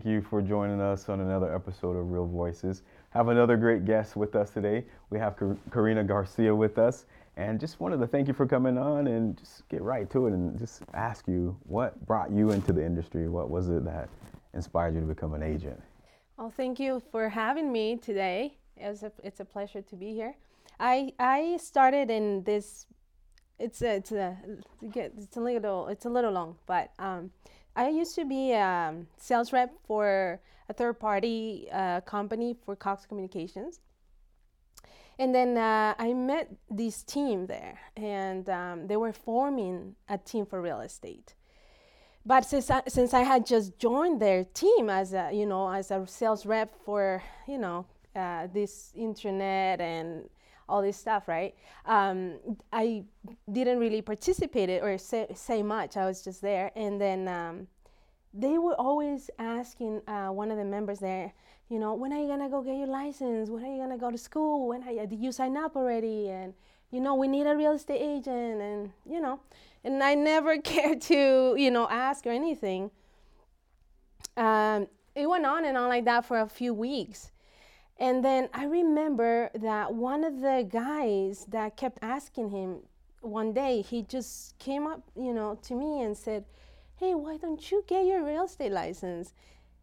thank you for joining us on another episode of Real Voices. Have another great guest with us today. We have Karina Garcia with us, and just wanted to thank you for coming on and just get right to it and just ask you what brought you into the industry. What was it that inspired you to become an agent? Well, thank you for having me today. It's a, it's a pleasure to be here. I I started in this. It's a, it's a it's a little it's a little long, but um, I used to be a sales rep for a third party uh, company for Cox Communications. And then uh, I met this team there, and um, they were forming a team for real estate. But since I, since I had just joined their team as a you know as a sales rep for you know uh, this internet and all this stuff, right? Um, I didn't really participate or say, say much. I was just there. And then um, they were always asking uh, one of the members there, you know, when are you gonna go get your license? When are you gonna go to school? When are you, did you sign up already? And you know, we need a real estate agent, and you know, and I never cared to, you know, ask or anything. Um, it went on and on like that for a few weeks. And then I remember that one of the guys that kept asking him one day, he just came up, you know, to me and said, Hey, why don't you get your real estate license?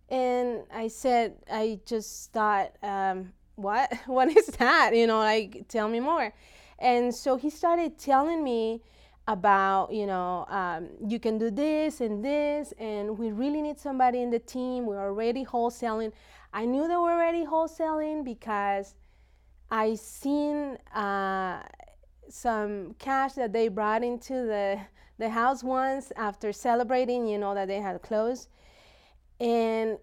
And I said, I just thought, um, what? What is that? You know, like, tell me more. And so he started telling me about, you know, um, you can do this and this, and we really need somebody in the team. We're already wholesaling. I knew they were already wholesaling because I seen uh, some cash that they brought into the the house once after celebrating, you know, that they had closed. And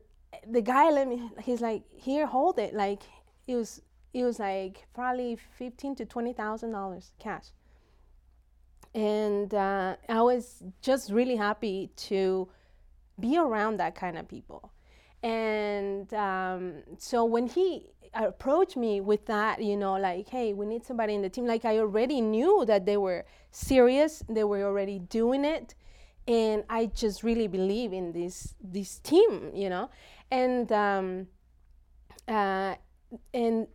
the guy let me. He's like, "Here, hold it." Like it was it was like probably fifteen to twenty thousand dollars cash. And uh, I was just really happy to be around that kind of people. And um, so when he approached me with that, you know, like, hey, we need somebody in the team, like I already knew that they were serious, they were already doing it. And I just really believe in this this team, you know, and um, uh, and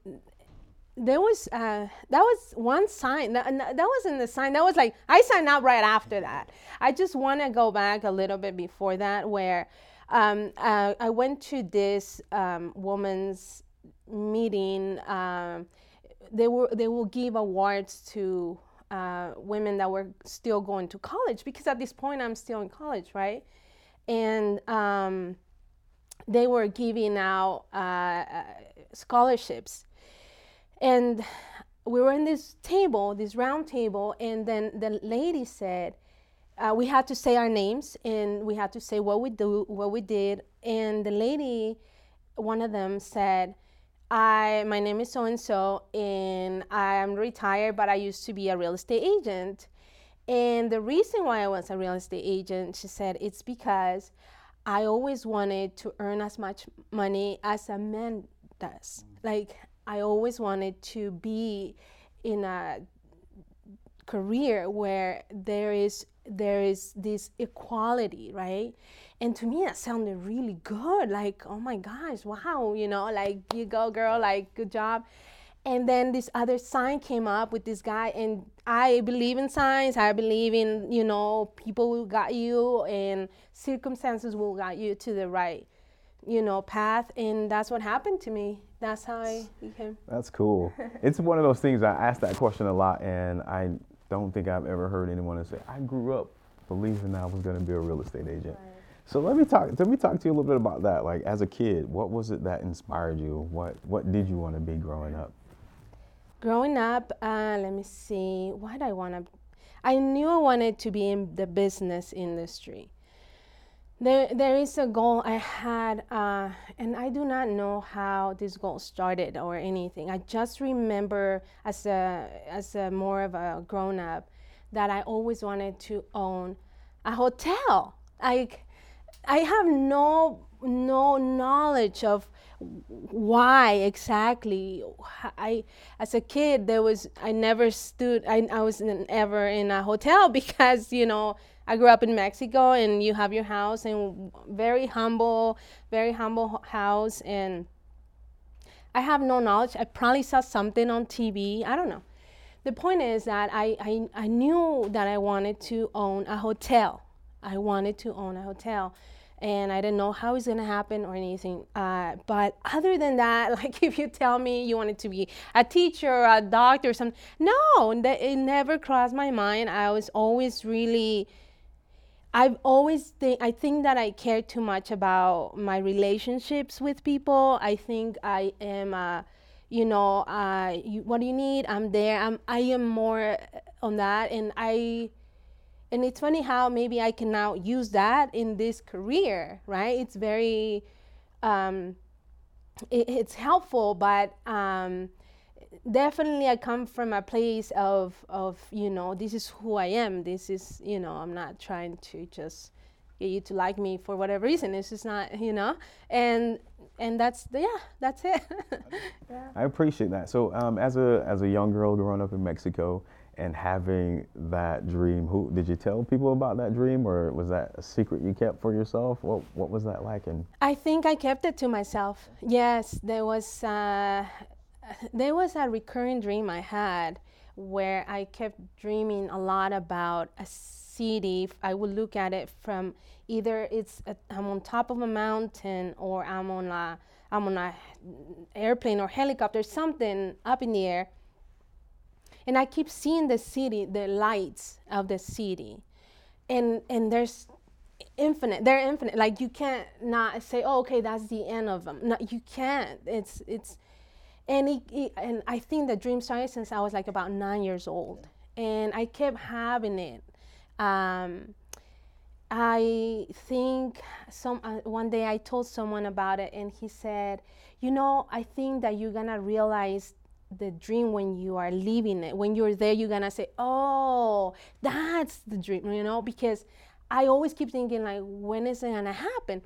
there was uh, that was one sign that, that wasn't the sign that was like i signed up right after that i just want to go back a little bit before that where um, uh, I went to this um, woman's meeting. Um, they were they will give awards to uh, women that were still going to college because at this point I'm still in college, right? And um, they were giving out uh, uh, scholarships, and we were in this table, this round table, and then the lady said uh, we had to say our names and we had to say what we do, what we did. And the lady, one of them said, I, my name is so and so, and I'm retired, but I used to be a real estate agent. And the reason why I was a real estate agent, she said, it's because I always wanted to earn as much money as a man does. Like, I always wanted to be in a career where there is there is this equality, right? And to me, that sounded really good. Like, oh my gosh, wow, you know, like, you go, girl, like, good job. And then this other sign came up with this guy, and I believe in signs. I believe in, you know, people will guide you, and circumstances will guide you to the right, you know, path. And that's what happened to me. That's how I became. That's cool. it's one of those things I ask that question a lot, and I don't think I've ever heard anyone say, I grew up believing I was going to be a real estate agent. Right. So let me talk. Let me talk to you a little bit about that. Like as a kid, what was it that inspired you? What What did you want to be growing up? Growing up, uh, let me see. What I want to? I knew I wanted to be in the business industry. There, there is a goal I had, uh, and I do not know how this goal started or anything. I just remember as a, as a more of a grown up that I always wanted to own a hotel. Like, I have no no knowledge of why exactly? I as a kid there was i never stood i, I was ever in a hotel because you know i grew up in mexico and you have your house and very humble very humble house. And i have no knowledge. I probably saw something on tv i don't know. The point is that I, I, I knew that i wanted to own a hotel. I wanted to own a hotel and I didn't know how it's gonna happen or anything. Uh, but other than that, like if you tell me you wanted to be a teacher or a doctor or something, no, it never crossed my mind. I was always really, I've always think I think that I care too much about my relationships with people. I think I am. Uh, you know, uh, you, what do you need? I'm there. I'm. I am more on that, and I and it's funny how maybe I can now use that in this career, right? It's very, um, it, it's helpful, but um, definitely I come from a place of, of, you know, this is who I am. This is, you know, I'm not trying to just get you to like me for whatever reason. It's just not, you know, and and that's yeah, that's it. yeah. I appreciate that. So um, as a as a young girl growing up in Mexico, and having that dream who did you tell people about that dream or was that a secret you kept for yourself? What what was that like? And i think i kept it to myself. Yes there was uh, there was a recurring dream i had where i kept dreaming a lot about a city. I would look at it from either it's i am on top of a mountain or i'm on a i'm on a airplane or helicopter something up in the air and I keep seeing the city, the lights of the city, and and there's infinite. They're infinite. Like you can't not say, oh, okay, that's the end of them. No, you can't. It's it's, and it, it, and I think the dream started since I was like about nine years old, and I kept having it. Um, I think some uh, one day I told someone about it, and he said, "You know, I think that you're gonna realize the dream when you are living it. When you're there, you're gonna say, "Oh, that's the dream," you know, because I always keep thinking like, when is it gonna happen?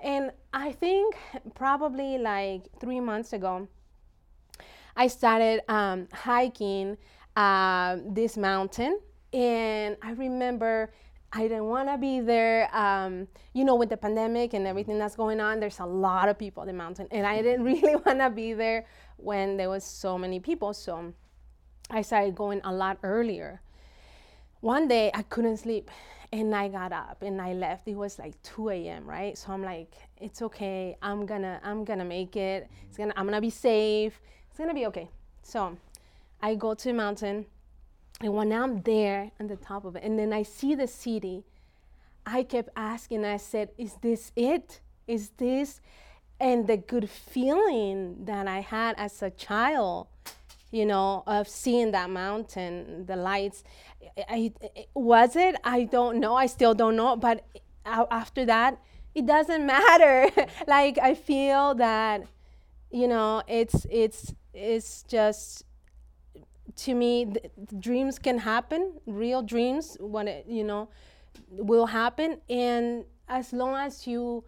And I think probably like three months ago, I started um, hiking uh, this mountain, and I remember I didn't want to be there. Um, you know, with the pandemic and everything that's going on, there's a lot of people on the mountain, and I didn't really want to be there when there was so many people. So I started going a lot earlier. One day I couldn't sleep, and I got up and I left. It was like 2 a.m. Right, so I'm like, it's okay. I'm gonna, I'm gonna make it. It's gonna, I'm gonna be safe. It's gonna be okay. So I go to the mountain and when I'm there on the top of it, and then I see the city, I kept asking, I said, Is this it? Is this? And the good feeling that I had as a child, you know, of seeing that mountain, the lights, I, I, was it? I don't know. I still don't know. But after that, it doesn't matter. like I feel that, you know, it's it's it's just to me, the, the dreams can happen. Real dreams, when it, you know, will happen. And as long as you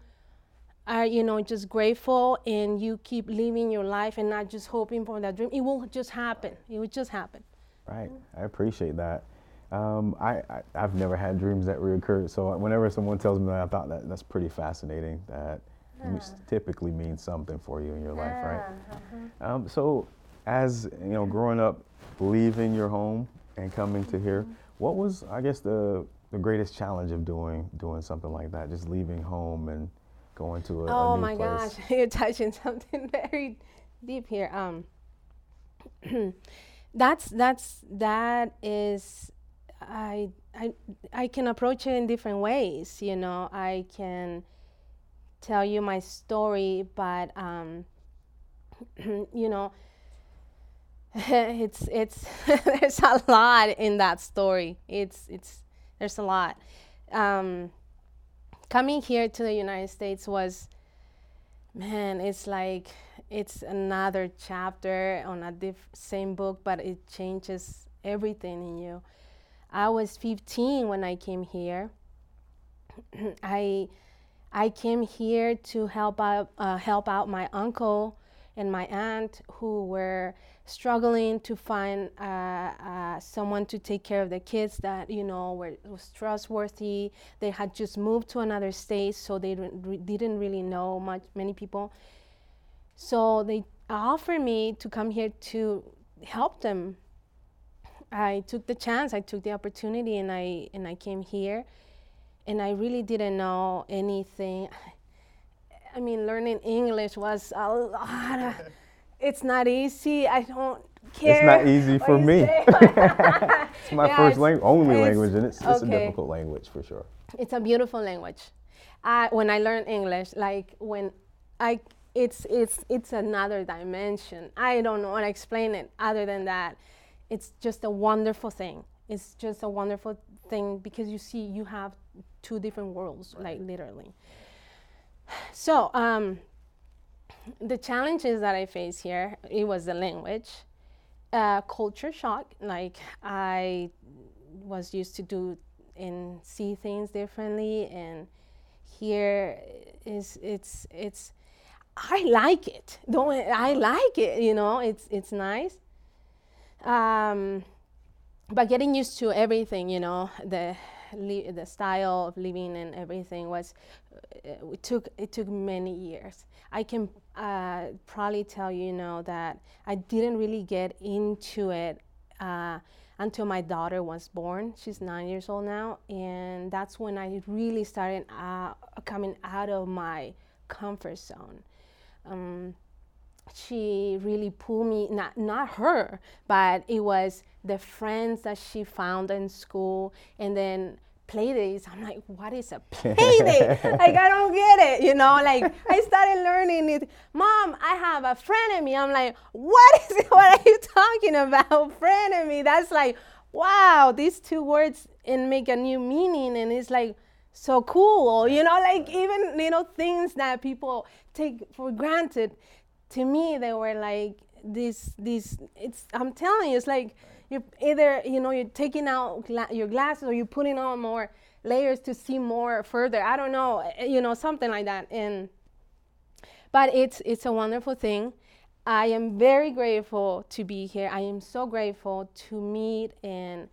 are, you know, just grateful and you keep living your life and not just hoping for that dream, it will just happen. It will just happen. Right. I appreciate that. Um, I, I, have never had dreams that reoccur. So whenever someone tells me that, I thought that that's pretty fascinating. That yeah. typically means something for you in your life, right? Uh-huh. Um, so as you know, growing up leaving your home and coming to here, what was, I guess, the the greatest challenge of doing doing something like that? Just leaving home and going to a, oh a my place. gosh, you're touching something very deep here. Um, that's that's that is I I I can approach it in different ways. You know, I can tell you my story, but um, you know it's it's there's a lot in that story. It's it's there's a lot. Um, coming here to the United States was, man, it's like it's another chapter on a diff- same book, but it changes everything in you. I was 15 when I came here. I I came here to help out uh, help out my uncle and my aunt who were struggling to find uh, uh, someone to take care of the kids that you know were was trustworthy. They had just moved to another state, so they re- didn't really know much many people. So they offered me to come here to help them. I took the chance, I took the opportunity, and I and I came here, and I really didn't know anything. I mean, learning English was a lot. Of, it's not easy. I don't care. It's not easy for me. it's my Yeah, first it's- language, only it's- language, and it's, it's a difficult language for sure. It's a beautiful language. I, when I learned English, like when I, it's it's it's another dimension. I don't know how to explain it other than that. It's just a wonderful thing. It's just a wonderful thing because you see you have two different worlds, like literally. So um, the challenges that I face here, it was the language, uh, culture shock. Like I was used to do and see things differently, and here is it's it's. I like it. Don't I like it? You know, it's it's nice. Um, but getting used to everything, you know, the the style of living and everything was uh, it took it took many years. I can uh, probably tell you, know, that I didn't really get into it uh, until my daughter was born. She's nine years old now, and that's when I really started uh, coming out of my comfort zone. Um, she really pulled me not not her but it was the friends that she found in school and then play days i'm like what is a play day like i don't get it you know? Like i started learning it. Mom i have a friend in me. I'm like what is it? What are you talking about? Friend in me? That's like wow these two words and make a new meaning and it's like so cool you know? Like even you know things that people take for granted to me they were like this this it's i'm telling you it's like you're either you know you're taking out gla- your glasses or you're putting on more layers to see more further. I don't know eh, you know something like that. And but it's it's a wonderful thing. I am very grateful to be here. I am so grateful to meet and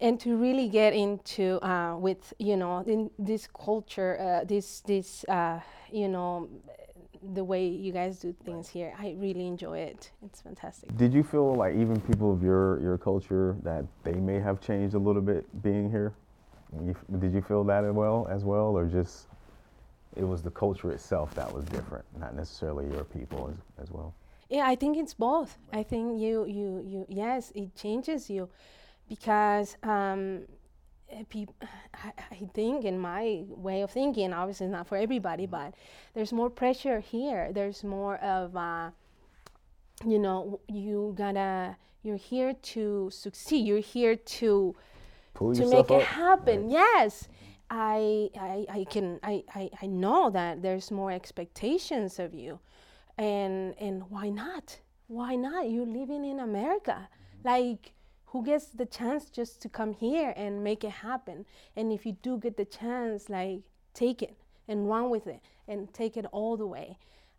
and to really get into uh, with you know in this culture uh, this this uh, you know the way you guys do things here i really enjoy it it's fantastic Did you feel like even people of your your culture that they may have changed a little bit being here? You, did you feel that as well as well, or just it was the culture itself that was different, not necessarily your people as, as well? Yeah, I think it's both. I think you, you, you. Yes, it changes you, because um, eh, peop- I, I think in my way of thinking, obviously not for everybody, but there's more pressure here. There's more of, uh, you know, you gotta. You're here to succeed. You're here to Pull to make it up. happen. Yes. I, I, I can I, I, I know that there's more expectations of you and and why not why not you're living in america like who gets the chance just to come here and make it happen. And if you do get the chance like take it and run with it and take it all the way.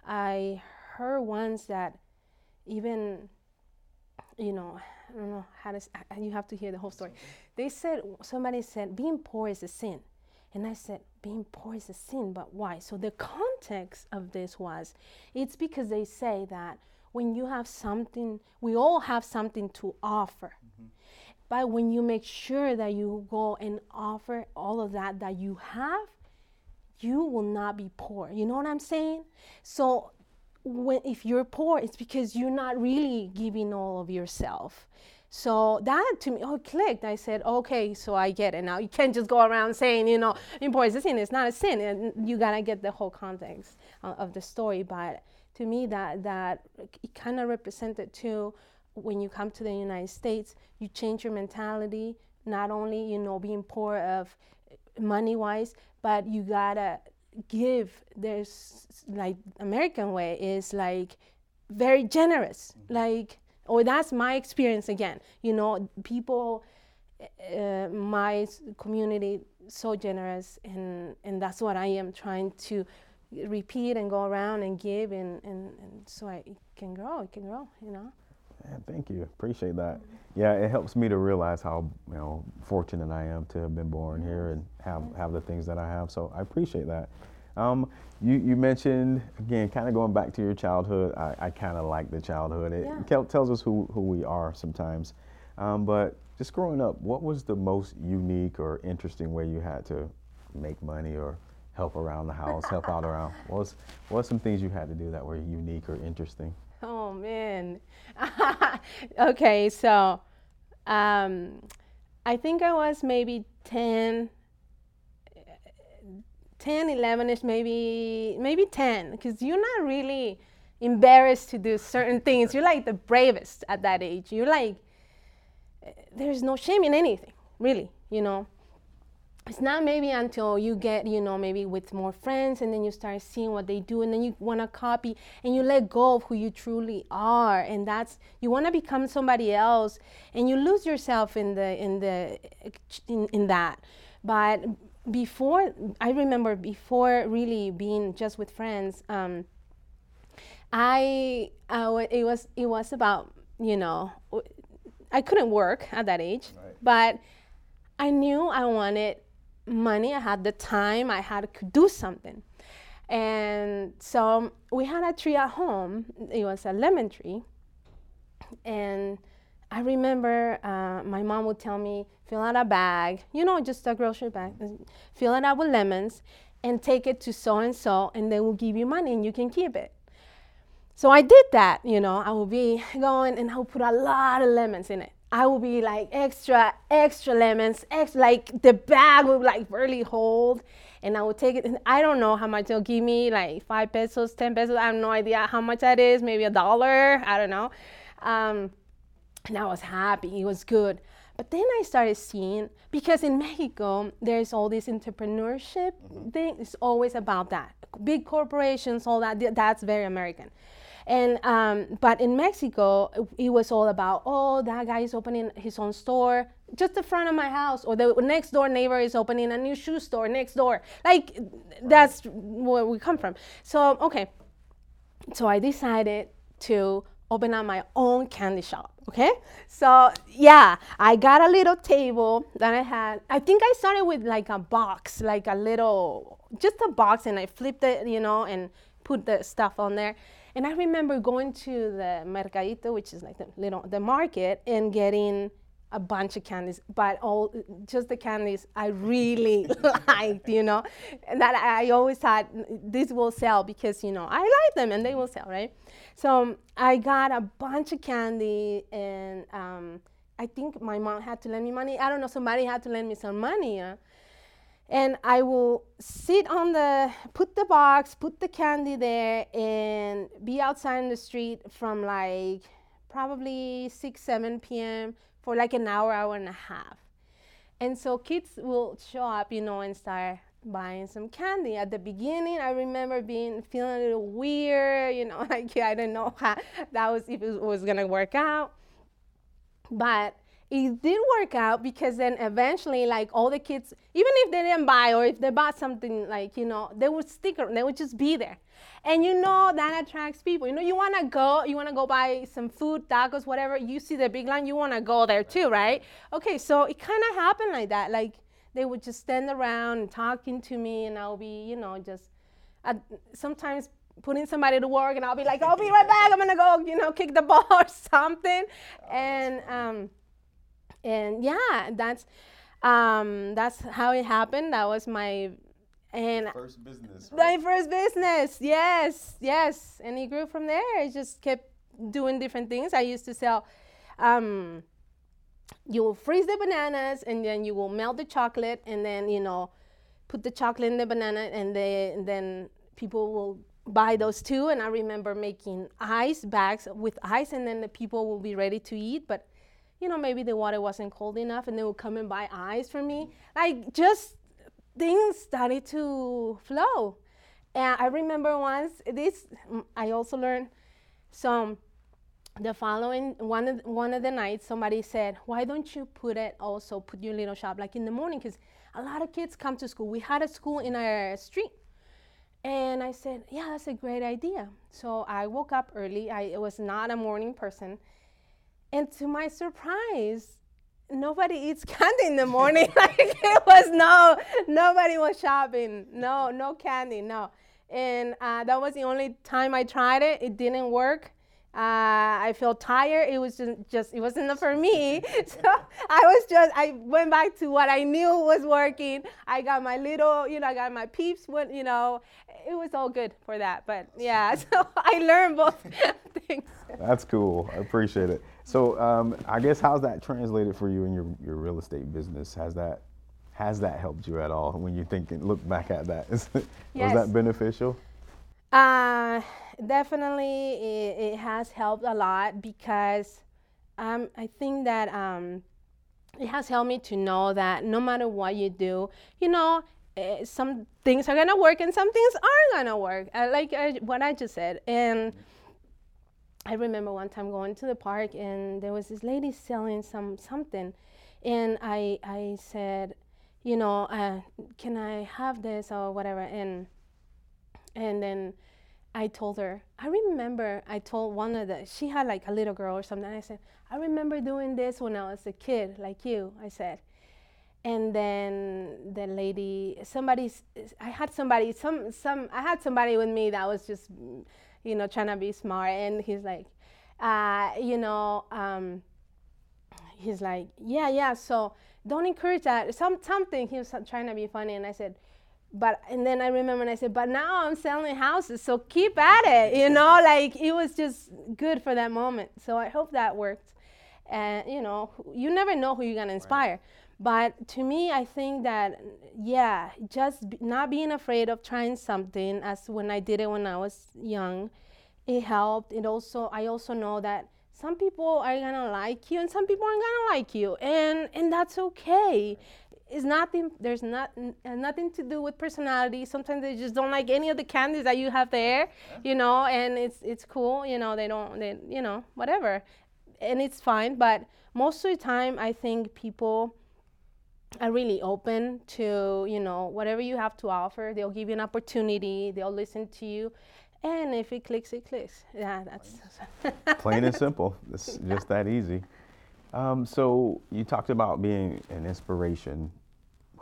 I heard once that even you know i don't know how to you have to hear the whole story. They said somebody said being poor is a sin. And I said, being poor is a sin, but why? So the context of this was it's because they say that when you have something, we all have something to offer. Mm-hmm. But when you make sure that you go and offer all of that that you have, you will not be poor. You know what I'm saying? So when if you're poor, it's because you're not really giving all of yourself. So that to me, oh, it clicked. I said, okay, so I get it now. You can't just go around saying, you know, poor is a sin. It's not a sin, and you gotta get the whole context uh, of the story. But to me, that that it kind of represented too. When you come to the United States, you change your mentality. Not only you know being poor of money wise, but you gotta give. There's like American way is like very generous. Like or that's my experience again. You know, people uh, my community so generous, and and that's what I am trying to repeat and go around and give, and and, and so I can grow, it can grow, you know. Yeah, thank you. Appreciate that. Yeah, it helps me to realize how you know fortunate I am to have been born here and have have the things that I have. So I appreciate that. Um, you you mentioned again, kind of going back to your childhood. I, I kind of like the childhood. It Yeah. tells us who who we are sometimes. Um, but just growing up, what was the most unique or interesting way you had to make money or help around the house, help out around? What was what was some things you had to do that were unique or interesting? Oh man. okay, so um, I think I was maybe 10, 10, 11 ish, maybe, maybe 10, because you're not really embarrassed to do certain things. You're like the bravest at that age. You're like, there's no shame in anything, really, you know it's not maybe until you get you know maybe with more friends and then you start seeing what they do and then you want to copy and you let go of who you truly are and that's you want to become somebody else and you lose yourself in the in the in, in that but before i remember before really being just with friends um, I, I w- it was it was about you know w- I couldn't work at that age, Right. but I knew I wanted money. I had the time. I had to do something, and so we had a tree at home. It was a lemon tree, and I remember uh, my mom would tell me fill out a bag, you know, just a grocery bag, fill it out with lemons, and take it to so and so, and they will give you money and you can keep it. So I did that, you know. I would be going and I would put a lot of lemons in it. I would be like extra, extra lemons, extra, like the bag would like barely hold. And I would take it, and I don't know how much they'll give me, like five pesos, 10 pesos. I have no idea how much that is, maybe a dollar, I don't know. Um, and I was happy, it was good. But then I started seeing, because in Mexico, there's all this entrepreneurship thing, it's always about that. Big corporations, all that, that's very American. And um, but in Mexico, it was all about oh that guy is opening his own store just in front of my house, or the next door neighbor is opening a new shoe store next door. Like that's where we come from. So okay, so I decided to open up my own candy shop. Okay, so yeah, I got a little table that I had. I think I started with like a box, like a little, just a box, and I flipped it, you know, and put the stuff on there. And I remember going to the mercadito, which is like the little the market, and getting a bunch of candies, but all just the candies I really liked, you know, and that I always thought this will sell because you know I like them and they will sell, right? So I got a bunch of candy, and um, I think my mom had to lend me money. I don't know, somebody had to lend me some money. Uh, and I will sit on the, put the box, put the candy there, and be outside in the street from like probably 6, 7 p.m. for like an hour, hour and a half. And so kids will show up, you know, and start buying some candy. At the beginning, I remember being feeling a little weird, you know, like I didn't know how that was if it was gonna work out. But it did work out because then eventually, like all the kids, even if they didn't buy or if they bought something, like you know, they would stick around. They would just be there, and you know that attracts people. You know, you wanna go, you wanna go buy some food, tacos, whatever. You see the big line, you wanna go there too, right? Okay, so it kind of happened like that. Like they would just stand around and talking to me, and I'll be, you know, just uh, sometimes putting somebody to work, and I'll be like, I'll be right back. I'm gonna go, you know, kick the ball or something, and um, and yeah, that's um, that's how it happened. That was my and First business. my first business. Yes, yes, and it grew from there. I just kept doing different things. I used to sell. Um, you will freeze the bananas, and then you will melt the chocolate, and then you know, put the chocolate in the banana, and then and then people will buy those too. And I remember making ice bags with ice, and then the people will be ready to eat, but you know, maybe the water wasn't cold enough and they would come and buy ice for me. Like just things started to flow. And I remember once this mm, I also learned some the following one of one of the nights somebody said why don't you put it also put your little shop like in the morning? Because a lot of kids come to school. We had a school in our street. And i said yeah that's a great idea. So i woke up early. I was not a morning person and to my surprise nobody eats candy in the morning. Like it was no nobody was shopping. No no candy no. And uh, that was the only time i tried it. It didn't work uh, I felt tired. It was just, just, it wasn't for me. So I was just, I went back to what I knew was working. I got my little, you know, I got my peeps. When, you know, it was all good for that. But yeah, so I learned both things. That's cool. I appreciate it. So um, I guess how's that translated for you in your, your real estate business? Has that has that helped you at all when you think and look back at that? yes. Was that beneficial? Uh, definitely, it, it, has helped a lot because um, I think that um, it has helped me to know that no matter what you do, you know, uh, some things are gonna work and some things aren't gonna work. Uh, like uh, what I just said. And I remember one time going to the park and there was this lady selling some something, and I I said, you know, uh, can I have this or whatever? And and then I told her, I remember I told one of the, she had like a little girl or something. I said, I remember doing this when I was a kid, like you, I said. And then the lady, somebody, I had somebody, some, some, I had somebody with me that was just, you know, trying to be smart. And he's like, uh, you know, um, he's like, yeah, yeah. So don't encourage that. Some something. He was trying to be funny, and I said, but and then I remember and I said, but now I'm selling houses, so keep at it, you know, like it was just good for that moment. So I hope that worked. And you know, you never know who you're gonna inspire. Right. But to me, I think that yeah, just b- not being afraid of trying something, as when I did it when I was young, it helped. It also I also know that some people are gonna like you and some people aren't gonna like you, and and that's okay it's nothing there's not nothing to do with personality. Sometimes they just don't like any of the candies that you have there you know and it's it's cool you know they don't they you know whatever. And it's fine but most of the time i think people are really open to you know whatever you have to offer. They'll give you an opportunity they'll listen to you and if it clicks it clicks. Yeah that's plain and simple. It's just that easy. Um, so you talked about being an inspiration.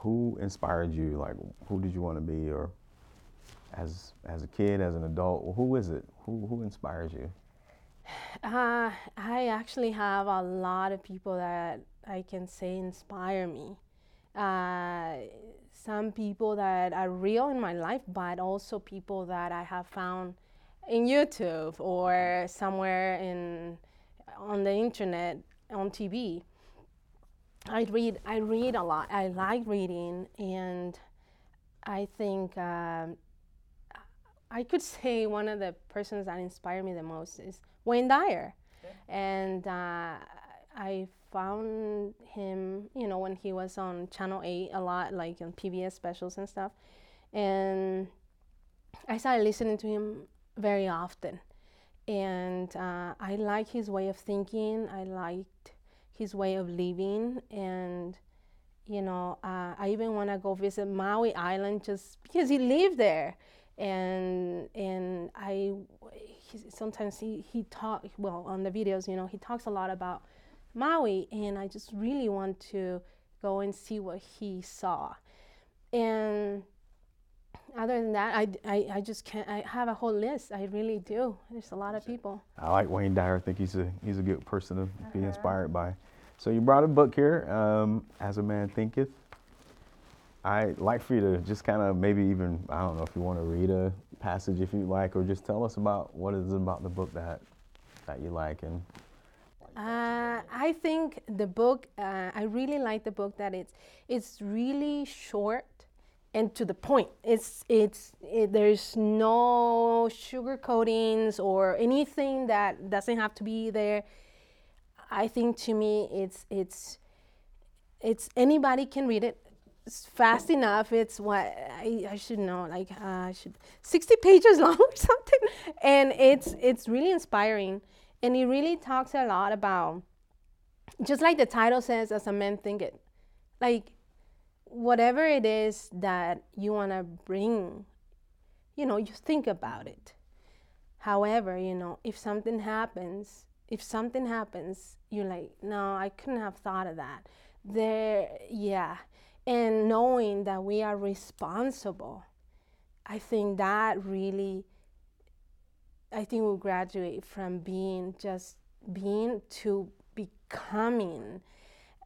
Who inspired you? Like, who did you want to be, or as as a kid, as an adult? Who is it? Who who inspires you? Uh, I actually have a lot of people that I can say inspire me. Uh, some people that are real in my life, but also people that I have found in YouTube or somewhere in on the internet on TV. I read. I read a lot. I like reading, and I think um, I could say one of the persons that inspire me the most is Wayne Dyer, and uh, I found him, you know, when he was on Channel Eight a lot, like on PBS specials and stuff, and I started listening to him very often and uh, I like his way of thinking. I liked his way of living, and you know, uh, I even want to go visit Maui Island just because he lived there, and and I he, sometimes he he talk well on the videos. You know, he talks a lot about Maui, and I just really want to go and see what he saw, and other than that, I, I, I just can't. I have a whole list. I really do. There's a lot of people. I like Wayne Dyer. I think he's a he's a good person to uh-huh. be inspired by. So you brought a book here, um, As a Man Thinketh. I'd like for you to just kind of maybe even I don't know if you want to read a passage if you like, or just tell us about what is about the book that that you like and. Uh, I think the book. Uh, I really like the book that it's it's really short and to the point. It's it's it, there's no sugar coatings or anything that doesn't have to be there. I think to me it's it's it's anybody can read it. It's fast enough. It's what I, I should know, like uh, I should 60 pages long or something, and it's it's really inspiring. and it really talks a lot about just like the title says as a man thinketh like whatever it is that you want to bring you know you think about it. However you know if something happens if something happens you're like no i couldn't have thought of that. There yeah. And knowing that we are responsible i think that really i think we'll graduate from being just being to becoming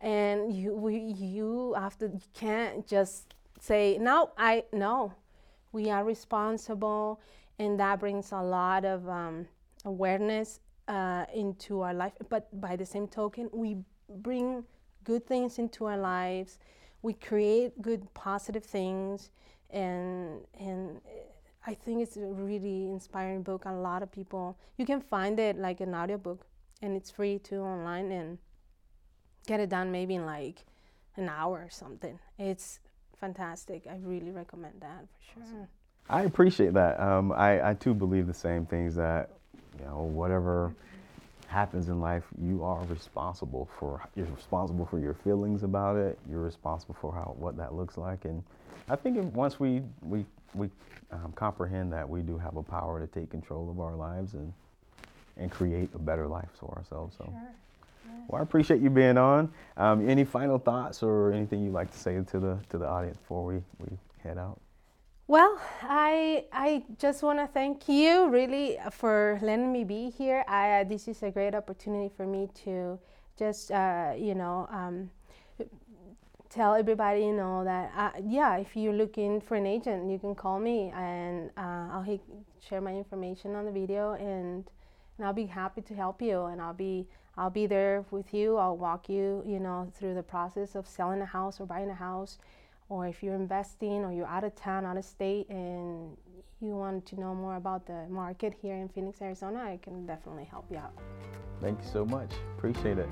and you you after you can't just say no i no we are responsible. And that brings a lot of um, awareness uh, into our life. But by the same token we bring good things into our lives. We create good positive things. And and i think it's a really inspiring book. A lot of people you can find it like an audiobook. And it's free too online. And get it done maybe in like an hour or something. It's fantastic. I really recommend that for sure. I appreciate that. Um, I, I too believe the same things that, you know, whatever happens in life, you are responsible for. You're responsible for your feelings about it. You're responsible for how what that looks like. And I think if once we we we um, comprehend that we do have a power to take control of our lives and and create a better life for ourselves. So. Sure. Well, I appreciate you being on. Um, any final thoughts or anything you'd like to say to the to the audience before we, we head out? Well, I I just want to thank you really for letting me be here. I, uh, this is a great opportunity for me to just uh, you know um, tell everybody you know that uh, yeah, if you're looking for an agent, you can call me and uh, I'll share my information on the video and and I'll be happy to help you and I'll be I'll be there with you. I'll walk you, you know, through the process of selling a house or buying a house. Or if you're investing or you're out of town, out of state, and you want to know more about the market here in Phoenix, Arizona, I can definitely help you out. Thank you so much. Appreciate it.